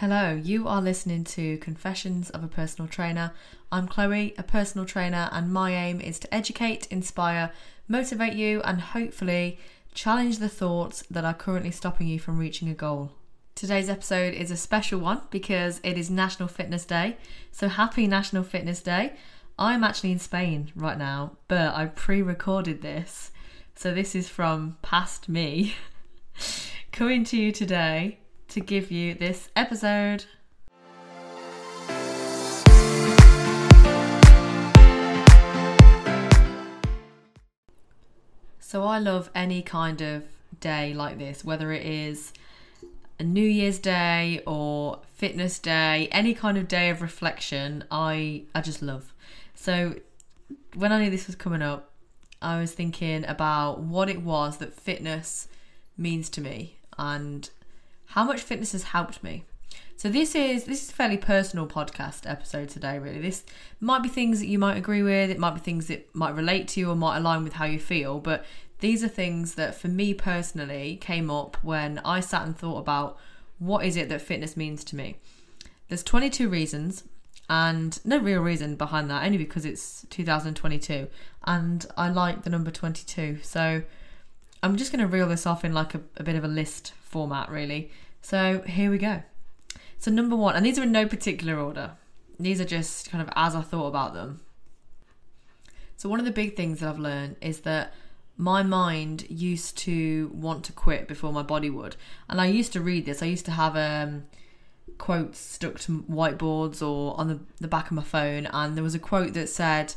Hello, you are listening to Confessions of a Personal Trainer. I'm Chloe, a personal trainer, and my aim is to educate, inspire, motivate you, and hopefully challenge the thoughts that are currently stopping you from reaching a goal. Today's episode is a special one because it is National Fitness Day. So happy National Fitness Day. I'm actually in Spain right now, but I pre recorded this. So this is from past me coming to you today to give you this episode. So, I love any kind of day like this, whether it is a New Year's Day or fitness day, any kind of day of reflection, I, I just love. So, when I knew this was coming up, I was thinking about what it was that fitness means to me and how much fitness has helped me. So this is this is a fairly personal podcast episode today really. This might be things that you might agree with, it might be things that might relate to you or might align with how you feel, but these are things that for me personally came up when I sat and thought about what is it that fitness means to me. There's 22 reasons and no real reason behind that only because it's 2022 and I like the number 22. So I'm just going to reel this off in like a, a bit of a list format, really. So here we go. So, number one, and these are in no particular order, these are just kind of as I thought about them. So, one of the big things that I've learned is that my mind used to want to quit before my body would. And I used to read this, I used to have um, quotes stuck to whiteboards or on the, the back of my phone, and there was a quote that said,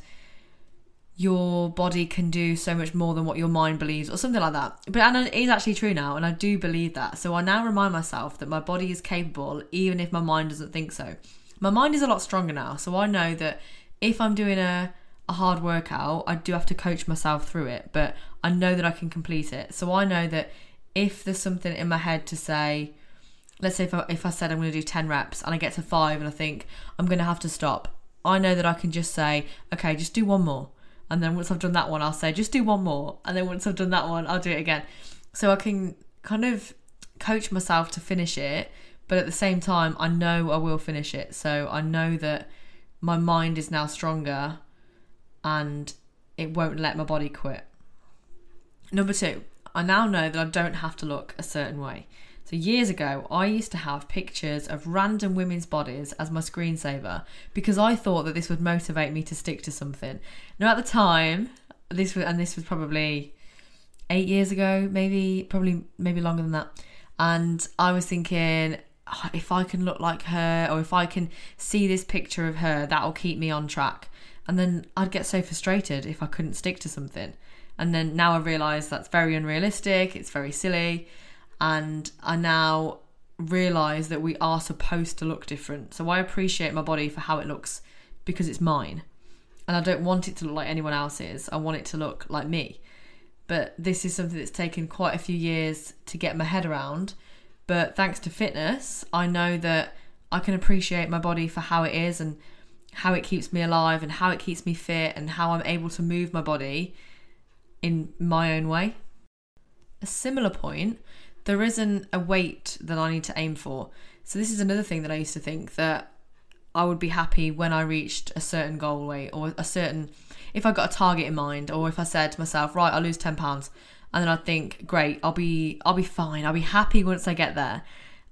your body can do so much more than what your mind believes or something like that. But and it is actually true now and i do believe that. So i now remind myself that my body is capable even if my mind doesn't think so. My mind is a lot stronger now so i know that if i'm doing a, a hard workout i do have to coach myself through it but i know that i can complete it. So i know that if there's something in my head to say let's say if I, if I said i'm going to do 10 reps and i get to 5 and i think i'm going to have to stop i know that i can just say okay just do one more and then once I've done that one, I'll say just do one more, and then once I've done that one, I'll do it again. So I can kind of coach myself to finish it, but at the same time, I know I will finish it. So I know that my mind is now stronger, and it won't let my body quit. Number two, I now know that I don't have to look a certain way. So, years ago, I used to have pictures of random women's bodies as my screensaver because I thought that this would motivate me to stick to something. Now, at the time, this was, and this was probably eight years ago, maybe, probably, maybe longer than that. And I was thinking, oh, if I can look like her or if I can see this picture of her, that'll keep me on track. And then I'd get so frustrated if I couldn't stick to something. And then now I realise that's very unrealistic, it's very silly and I now realize that we are supposed to look different. So I appreciate my body for how it looks because it's mine. And I don't want it to look like anyone else's. I want it to look like me. But this is something that's taken quite a few years to get my head around. But thanks to fitness, I know that I can appreciate my body for how it is and how it keeps me alive and how it keeps me fit and how I'm able to move my body in my own way. A similar point there isn't a weight that I need to aim for. So this is another thing that I used to think that I would be happy when I reached a certain goal weight or a certain if I got a target in mind or if I said to myself, right, I'll lose 10 pounds and then I'd think, great, I'll be I'll be fine. I'll be happy once I get there.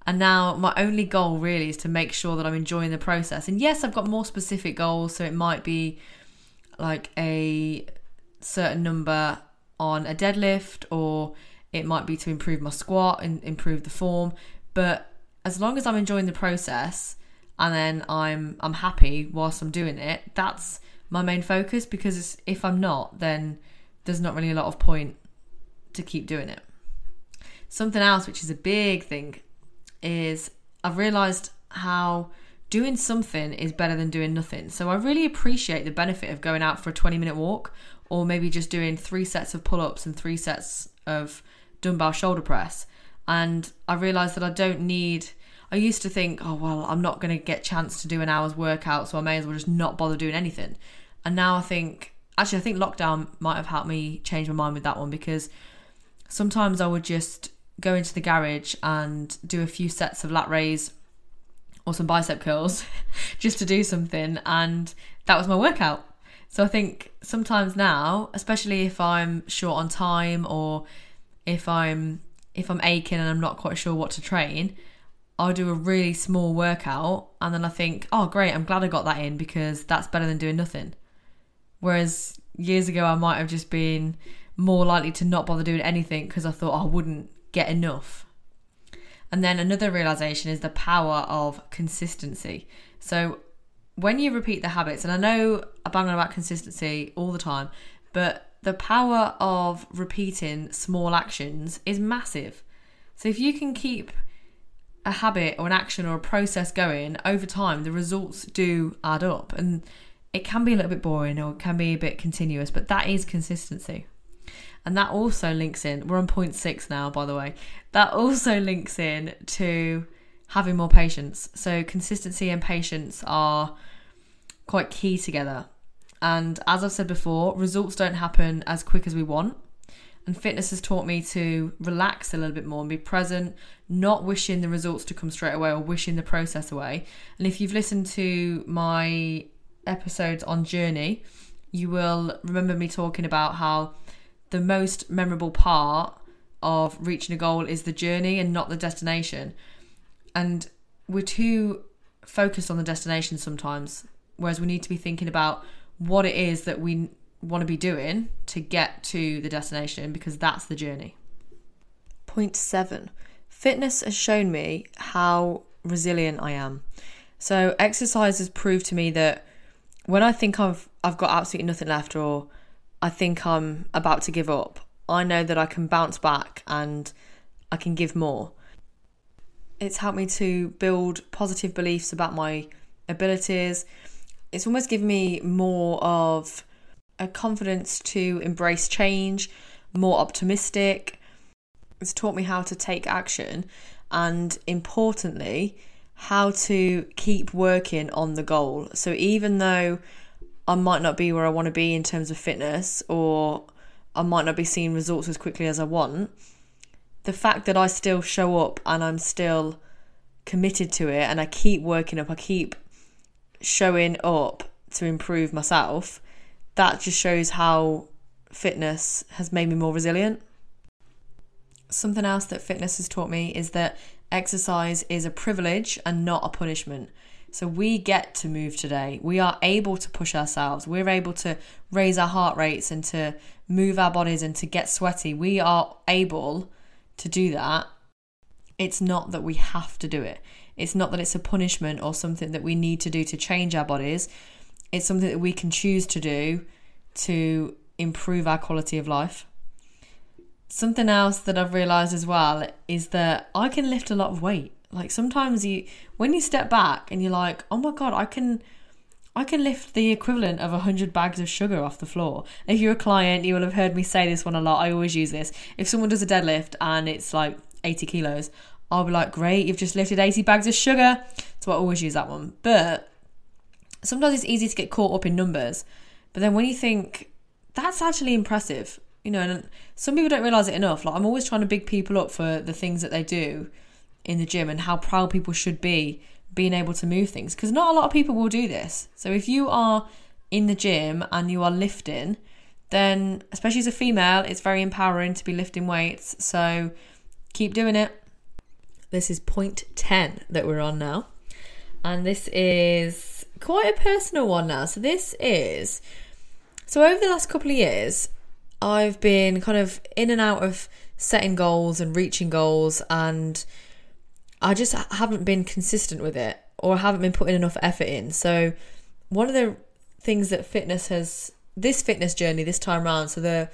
And now my only goal really is to make sure that I'm enjoying the process. And yes, I've got more specific goals, so it might be like a certain number on a deadlift or it might be to improve my squat and improve the form. But as long as I'm enjoying the process and then I'm I'm happy whilst I'm doing it, that's my main focus because if I'm not, then there's not really a lot of point to keep doing it. Something else which is a big thing is I've realized how doing something is better than doing nothing. So I really appreciate the benefit of going out for a 20 minute walk or maybe just doing three sets of pull ups and three sets of dumbbell shoulder press. And I realized that I don't need. I used to think, oh, well, I'm not going to get chance to do an hour's workout, so I may as well just not bother doing anything. And now I think, actually, I think lockdown might have helped me change my mind with that one because sometimes I would just go into the garage and do a few sets of lat raise or some bicep curls just to do something and that was my workout. So I think sometimes now, especially if I'm short on time or if I'm if I'm aching and I'm not quite sure what to train, I'll do a really small workout and then I think, oh great, I'm glad I got that in because that's better than doing nothing. Whereas years ago I might have just been more likely to not bother doing anything because I thought oh, I wouldn't get enough. And then another realization is the power of consistency. So when you repeat the habits, and I know I bang on about consistency all the time, but the power of repeating small actions is massive. So if you can keep a habit or an action or a process going over time, the results do add up. And it can be a little bit boring or it can be a bit continuous, but that is consistency. And that also links in, we're on point six now, by the way. That also links in to having more patience. So, consistency and patience are quite key together. And as I've said before, results don't happen as quick as we want. And fitness has taught me to relax a little bit more and be present, not wishing the results to come straight away or wishing the process away. And if you've listened to my episodes on journey, you will remember me talking about how the most memorable part of reaching a goal is the journey and not the destination. And we're too focused on the destination sometimes, whereas we need to be thinking about what it is that we want to be doing to get to the destination because that's the journey. Point seven fitness has shown me how resilient I am. So, exercise has proved to me that when I think I've I've got absolutely nothing left or I think I'm about to give up, I know that I can bounce back and I can give more. It's helped me to build positive beliefs about my abilities. It's almost given me more of a confidence to embrace change, more optimistic. It's taught me how to take action and importantly, how to keep working on the goal. So even though I might not be where I want to be in terms of fitness, or I might not be seeing results as quickly as I want, the fact that I still show up and I'm still committed to it and I keep working up, I keep showing up to improve myself, that just shows how fitness has made me more resilient. Something else that fitness has taught me is that exercise is a privilege and not a punishment. So we get to move today. We are able to push ourselves. We're able to raise our heart rates and to move our bodies and to get sweaty. We are able to do that. It's not that we have to do it. It's not that it's a punishment or something that we need to do to change our bodies. It's something that we can choose to do to improve our quality of life. Something else that I've realized as well is that I can lift a lot of weight. Like sometimes you when you step back and you're like, "Oh my god, I can I can lift the equivalent of 100 bags of sugar off the floor. If you're a client, you will have heard me say this one a lot. I always use this. If someone does a deadlift and it's like 80 kilos, I'll be like, great, you've just lifted 80 bags of sugar. So I always use that one. But sometimes it's easy to get caught up in numbers. But then when you think, that's actually impressive, you know, and some people don't realize it enough. Like, I'm always trying to big people up for the things that they do in the gym and how proud people should be being able to move things because not a lot of people will do this. So if you are in the gym and you are lifting, then especially as a female, it's very empowering to be lifting weights. So keep doing it. This is point 10 that we're on now. And this is quite a personal one now. So this is so over the last couple of years, I've been kind of in and out of setting goals and reaching goals and I just haven't been consistent with it or haven't been putting enough effort in. So one of the things that fitness has this fitness journey this time around, so the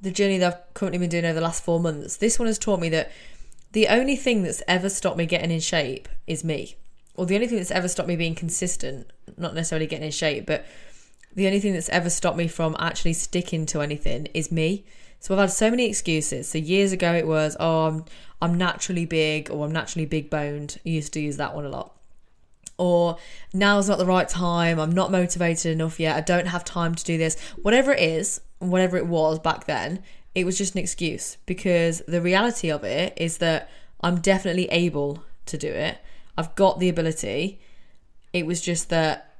the journey that I've currently been doing over the last four months, this one has taught me that the only thing that's ever stopped me getting in shape is me. Or the only thing that's ever stopped me being consistent, not necessarily getting in shape, but the only thing that's ever stopped me from actually sticking to anything is me. So I've had so many excuses. So years ago it was, oh, I'm I'm naturally big or I'm naturally big boned. I used to use that one a lot. Or now's not the right time. I'm not motivated enough yet. I don't have time to do this. Whatever it is, whatever it was back then, it was just an excuse because the reality of it is that I'm definitely able to do it. I've got the ability. It was just that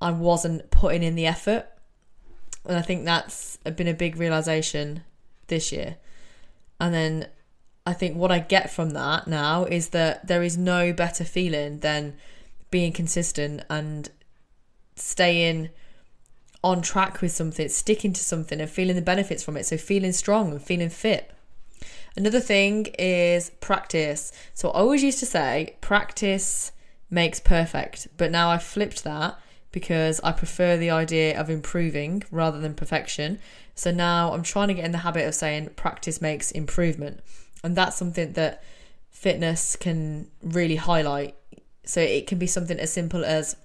I wasn't putting in the effort. And I think that's been a big realization this year. And then I think what I get from that now is that there is no better feeling than being consistent and staying on track with something, sticking to something and feeling the benefits from it. So feeling strong and feeling fit. Another thing is practice. So I always used to say practice makes perfect, but now I've flipped that because I prefer the idea of improving rather than perfection. So now I'm trying to get in the habit of saying practice makes improvement. And that's something that fitness can really highlight. So it can be something as simple as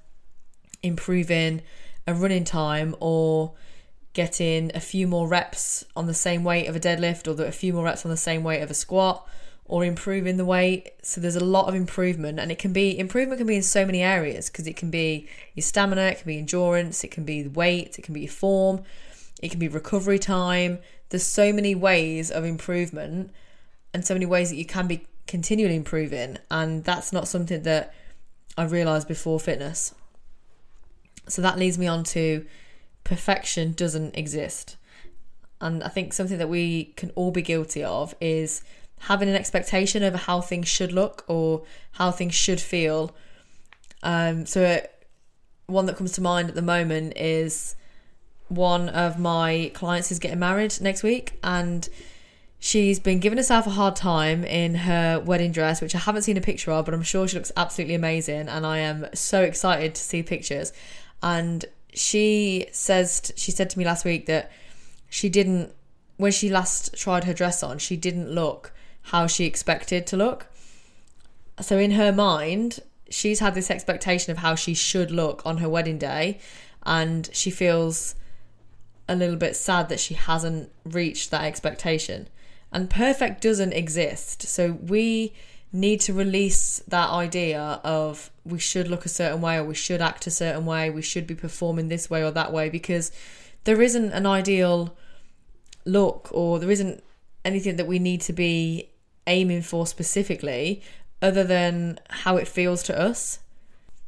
improving a running time or getting a few more reps on the same weight of a deadlift or a few more reps on the same weight of a squat or improving the weight. So there's a lot of improvement and it can be improvement can be in so many areas because it can be your stamina, it can be endurance, it can be weight, it can be your form, it can be recovery time. There's so many ways of improvement and so many ways that you can be continually improving and that's not something that I realized before fitness. So that leads me on to perfection doesn't exist. And I think something that we can all be guilty of is having an expectation over how things should look or how things should feel. Um, so, one that comes to mind at the moment is one of my clients is getting married next week, and she's been giving herself a hard time in her wedding dress, which I haven't seen a picture of, but I'm sure she looks absolutely amazing, and I am so excited to see pictures. And she says she said to me last week that she didn't when she last tried her dress on, she didn't look how she expected to look. So in her mind, she's had this expectation of how she should look on her wedding day and she feels a little bit sad that she hasn't reached that expectation. And perfect doesn't exist. So we need to release that idea of we should look a certain way or we should act a certain way, we should be performing this way or that way because there isn't an ideal look or there isn't anything that we need to be aiming for specifically other than how it feels to us.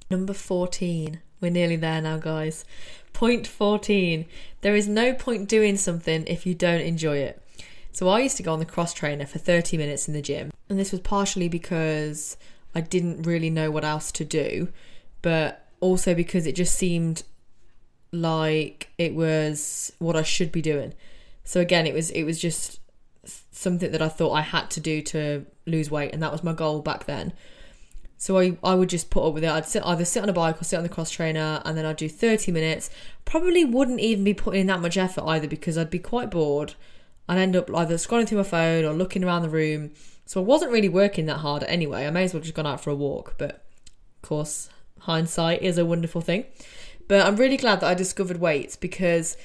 Number 14. We're nearly there now, guys. Point 14. There is no point doing something if you don't enjoy it. So I used to go on the cross trainer for 30 minutes in the gym, and this was partially because I didn't really know what else to do, but also because it just seemed like it was what I should be doing. So again, it was it was just something that I thought I had to do to lose weight, and that was my goal back then. So I, I would just put up with it. I'd sit either sit on a bike or sit on the cross trainer, and then I'd do 30 minutes. Probably wouldn't even be putting in that much effort either because I'd be quite bored I'd end up either scrolling through my phone or looking around the room. So I wasn't really working that hard anyway. I may as well just gone out for a walk, but of course, hindsight is a wonderful thing. But I'm really glad that I discovered weights because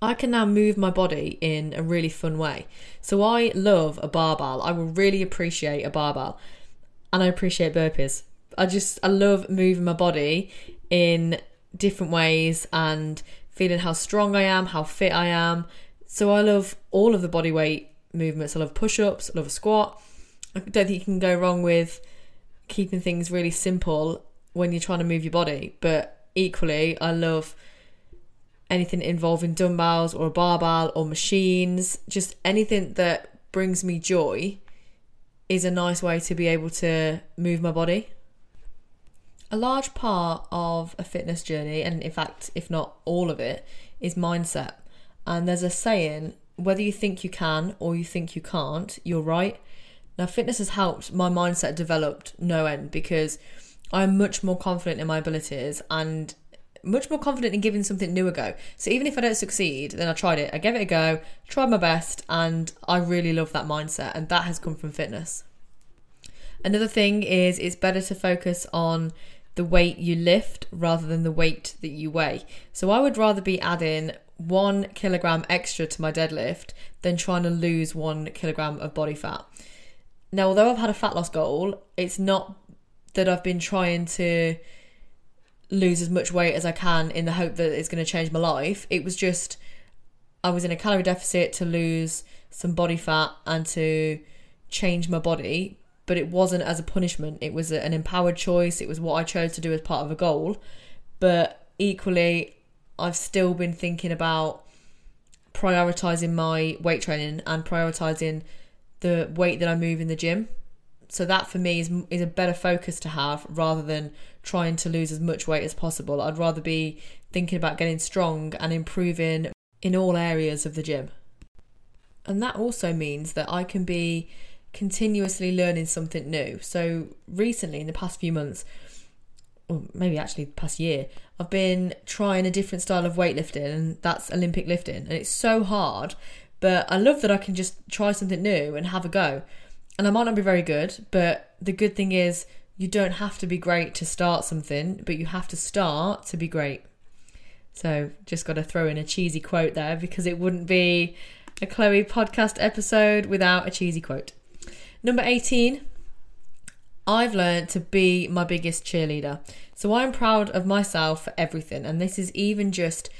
I can now move my body in a really fun way. So I love a barbell. I will really appreciate a barbell. And I appreciate burpees. I just I love moving my body in different ways and feeling how strong I am, how fit I am, so I love all of the body weight movements. I love push ups, I love a squat. I don't think you can go wrong with keeping things really simple when you're trying to move your body. But equally, I love anything involving dumbbells or a barbell or machines, just anything that brings me joy is a nice way to be able to move my body. A large part of a fitness journey, and in fact, if not all of it, is mindset. And there's a saying whether you think you can or you think you can't, you're right. Now, fitness has helped my mindset developed no end because I'm much more confident in my abilities and much more confident in giving something new a go. So even if I don't succeed, then I tried it. I gave it a go, tried my best, and I really love that mindset, and that has come from fitness. Another thing is it's better to focus on the weight you lift rather than the weight that you weigh. So I would rather be adding one kilogram extra to my deadlift than trying to lose one kilogram of body fat. Now, although I've had a fat loss goal, it's not that I've been trying to lose as much weight as I can in the hope that it's going to change my life. It was just I was in a calorie deficit to lose some body fat and to change my body. but it wasn't as a punishment. It was an empowered choice. It was what I chose to do as part of a goal. But equally, I've still been thinking about prioritizing my weight training and prioritizing the weight that I move in the gym. So that for me is is a better focus to have rather than trying to lose as much weight as possible. I'd rather be thinking about getting strong and improving in all areas of the gym. And that also means that I can be continuously learning something new. So recently in the past few months, or maybe actually the past year, I've been trying a different style of weightlifting, and that's Olympic lifting. And it's so hard, but I love that I can just try something new and have a go. And I might not be very good, but the good thing is you don't have to be great to start something, but you have to start to be great. So just got to throw in a cheesy quote there because it wouldn't be a Chloe podcast episode without a cheesy quote. Number 18, I've learned to be my biggest cheerleader. So I'm proud of myself for everything. And this is even just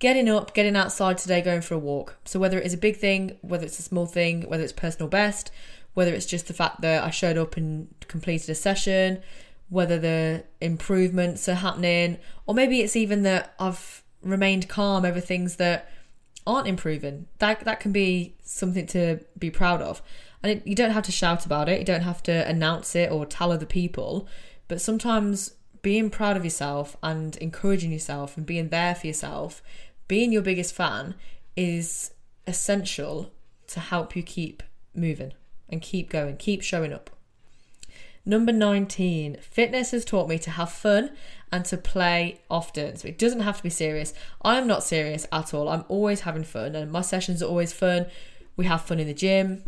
getting up, getting outside today, going for a walk. So whether it is a big thing, whether it's a small thing, whether it's personal best, whether it's just the fact that I showed up and completed a session, whether the improvements are happening, or maybe it's even that I've remained calm over things that aren't improving. That that can be something to be proud of. And it, you don't have to shout about it, you don't have to announce it or tell other people, but sometimes being proud of yourself and encouraging yourself and being there for yourself, being your biggest fan is essential to help you keep moving and keep going, keep showing up. Number 19, fitness has taught me to have fun and to play often. So it doesn't have to be serious. I'm not serious at all. I'm always having fun and my sessions are always fun. We have fun in the gym.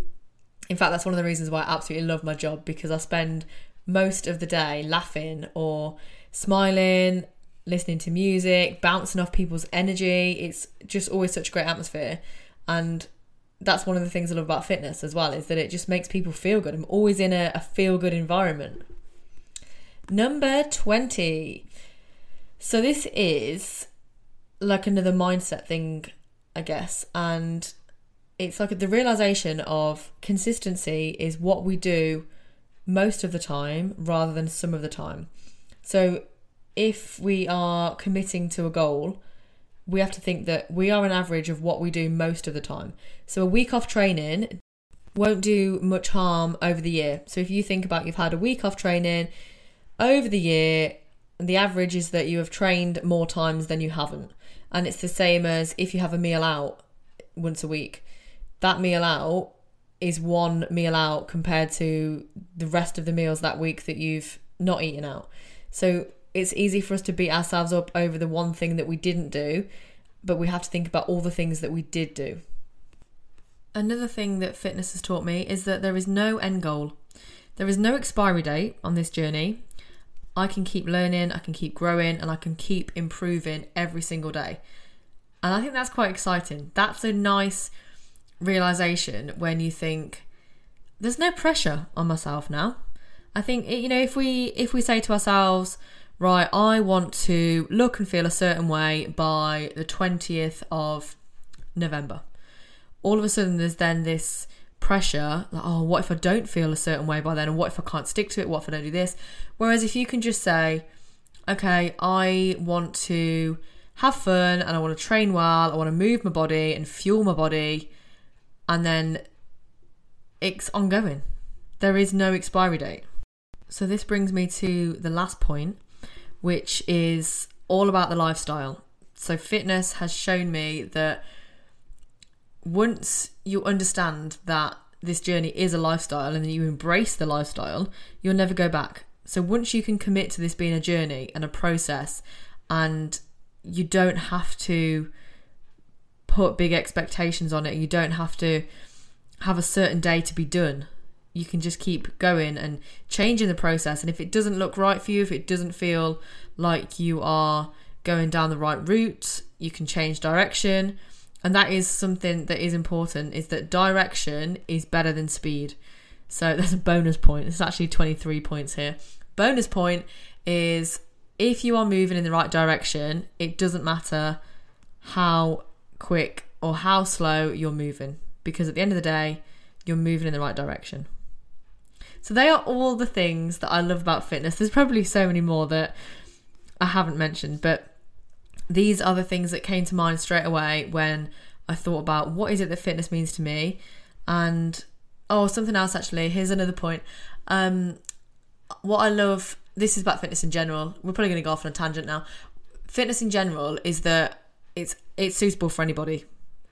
In fact, that's one of the reasons why I absolutely love my job because I spend most of the day laughing or smiling, listening to music, bouncing off people's energy. It's just always such a great atmosphere. And that's one of the things I love about fitness as well is that it just makes people feel good. I'm always in a, a feel good environment. Number 20. So this is like another mindset thing, I guess. And it's like the realization of consistency is what we do most of the time rather than some of the time. So if we are committing to a goal, we have to think that we are an average of what we do most of the time. So a week off training won't do much harm over the year. So if you think about you've had a week off training over the year, the average is that you have trained more times than you haven't. And it's the same as if you have a meal out once a week that meal out is one meal out compared to the rest of the meals that week that you've not eaten out. So it's easy for us to beat ourselves up over the one thing that we didn't do, but we have to think about all the things that we did do. Another thing that fitness has taught me is that there is no end goal. There is no expiry date on this journey. I can keep learning, I can keep growing, and I can keep improving every single day. And I think that's quite exciting. That's a nice realization when you think there's no pressure on myself now. I think you know if we if we say to ourselves, right, I want to look and feel a certain way by the 20th of November. All of a sudden there's then this pressure like, oh, what if I don't feel a certain way by then and what if I can't stick to it? What if I don't do this? Whereas if you can just say, okay, I want to have fun and I want to train well, I want to move my body and fuel my body and then it's ongoing. There is no expiry date. So, this brings me to the last point, which is all about the lifestyle. So, fitness has shown me that once you understand that this journey is a lifestyle and you embrace the lifestyle, you'll never go back. So, once you can commit to this being a journey and a process, and you don't have to put big expectations on it. You don't have to have a certain day to be done. You can just keep going and changing the process. And if it doesn't look right for you, if it doesn't feel like you are going down the right route, you can change direction. And that is something that is important is that direction is better than speed. So that's a bonus point. It's actually 23 points here. Bonus point is if you are moving in the right direction, it doesn't matter how quick or how slow you're moving because at the end of the day, you're moving in the right direction. So they are all the things that I love about fitness. There's probably so many more that I haven't mentioned, but these are the things that came to mind straight away when I thought about what is it that fitness means to me. And oh, something else actually. Here's another point. Um, what I love, this is about fitness in general. We're probably going to go off on a tangent now. Fitness in general is that it's it's suitable for anybody.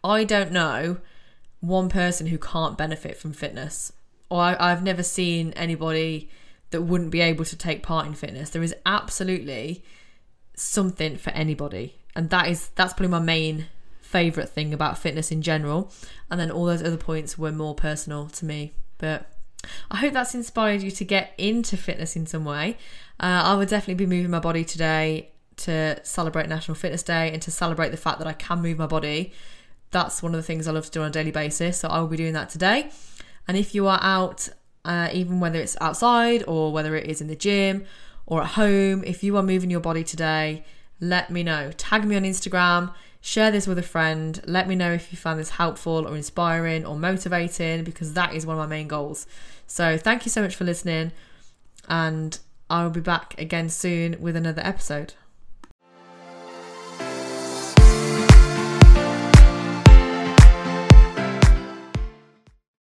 I don't know one person who can't benefit from fitness, or I, I've never seen anybody that wouldn't be able to take part in fitness. There is absolutely something for anybody, and that is that's probably my main favorite thing about fitness in general. And then all those other points were more personal to me, but. I hope that's inspired you to get into fitness in some way. Uh, I would definitely be moving my body today to celebrate National Fitness Day and to celebrate the fact that I can move my body. That's one of the things I love to do on a daily basis. So I will be doing that today. And if you are out, uh, even whether it's outside or whether it is in the gym or at home, if you are moving your body today, let me know. Tag me on Instagram, share this with a friend. Let me know if you found this helpful or inspiring or motivating because that is one of my main goals. So thank you so much for listening, and I'll be back again soon with another episode.